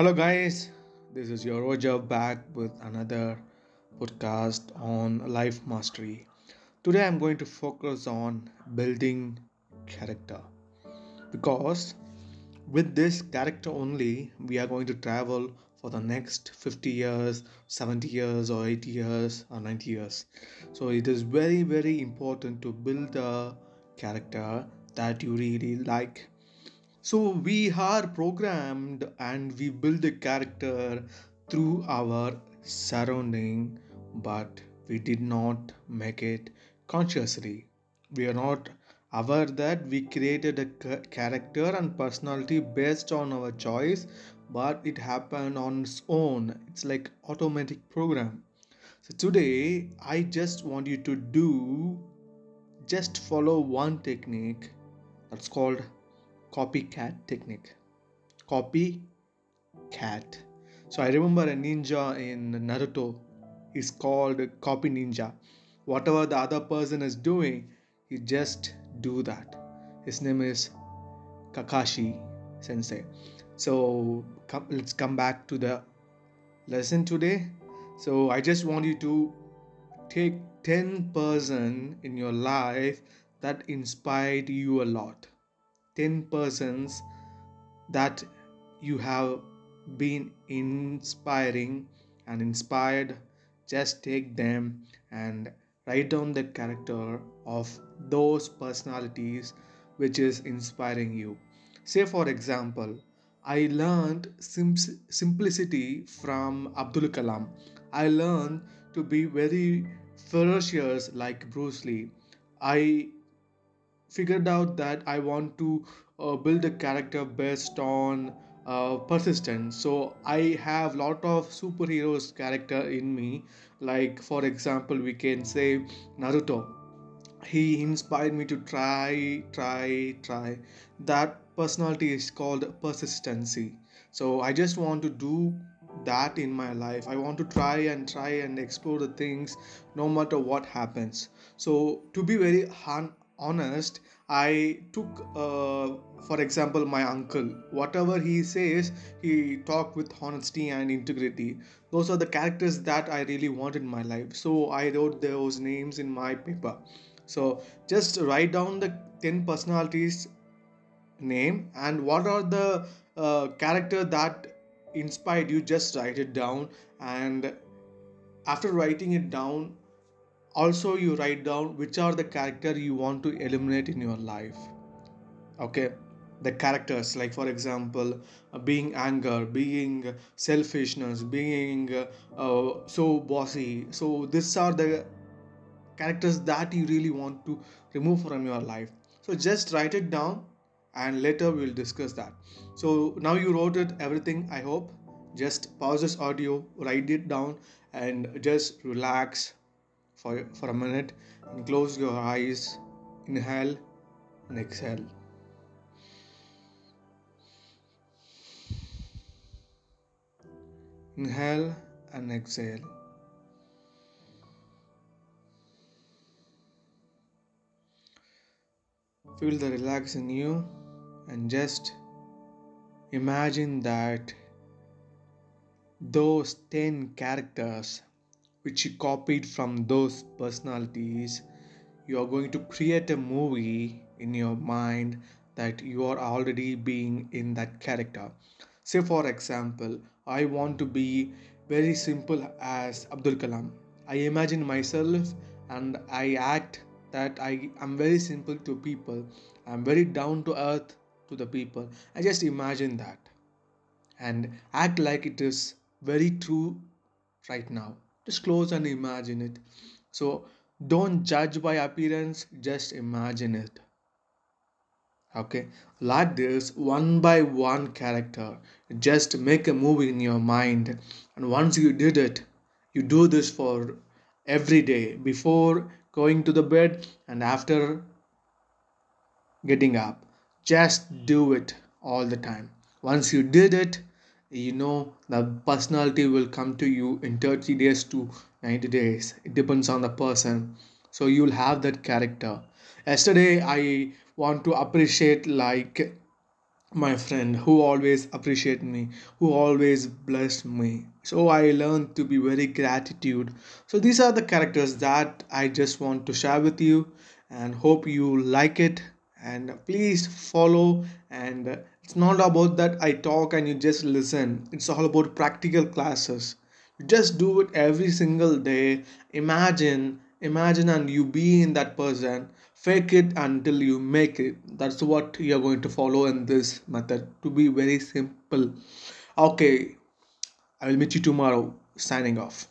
Hello, guys. This is your Roger back with another podcast on life mastery. Today, I'm going to focus on building character because with this character only, we are going to travel for the next 50 years, 70 years, or 80 years, or 90 years. So, it is very, very important to build a character that you really like so we are programmed and we build a character through our surrounding, but we did not make it consciously. We are not aware that we created a character and personality based on our choice, but it happened on its own. It's like automatic program. So today I just want you to do just follow one technique that's called copycat technique. Copycat. So I remember a ninja in Naruto is called copy ninja. Whatever the other person is doing, he just do that. His name is Kakashi Sensei. So come, let's come back to the lesson today. So I just want you to take 10 person in your life that inspired you a lot 10 persons that you have been inspiring and inspired just take them and write down the character of those personalities which is inspiring you. Say for example i learned sim- simplicity from abdul kalam. I learned to be very ferocious like bruce lee. I figured out that I want to uh, build a character based on uh, persistence. So I have a lot of superheroes character in me. Like for example, we can say Naruto. He inspired me to try, try, try. That personality is called persistency. So I just want to do that in my life. I want to try and try and explore the things no matter what happens. So to be very hon- honest i took uh, for example my uncle. Whatever he says he talk with honesty and integrity. Those are the characters that i really want in my life. So i wrote those names in my paper. So just write down the 10 personalities name and what are the uh, character that inspired you. Just write it down and after writing it down also you write down which are the character you want to eliminate in your life. Okay? The characters like for example uh, being anger being selfishness being uh, uh, so bossy. So these are the characters that you really want to remove from your life. So just write it down and later we'll discuss that. So now you wrote it everything i hope. Just pause this audio write it down and just relax for, for a minute. And close your eyes. Inhale and exhale. Inhale and exhale. Feel the relax in you and just imagine that those 10 characters which you copied from those personalities you are going to create a movie in your mind that you are already being in that character. Say for example i want to be very simple as abdul kalam. I imagine myself and i act that i am very simple to people. I'm very down to earth to the people. I just imagine that and act like it is very true right now just close and imagine it. So don't judge by appearance just imagine it. Okay? Like this one by one character just make a movie in your mind. And once you did it you do this for every day before going to the bed and after getting up. Just do it all the time. Once you did it you know the personality will come to you in 30 days to 90 days. It depends on the person. So you'll have that character. Yesterday i want to appreciate like my friend who always appreciate me who always blessed me. So i learned to be very gratitude. So these are the characters that i just want to share with you and hope you like it. And please follow and it's not about that i talk and you just listen. It's all about practical classes. You just do it every single day. Imagine imagine and you be in that person. Fake it until you make it. That's what you're going to follow in this method. To be very simple. Okay i will meet you tomorrow. Signing off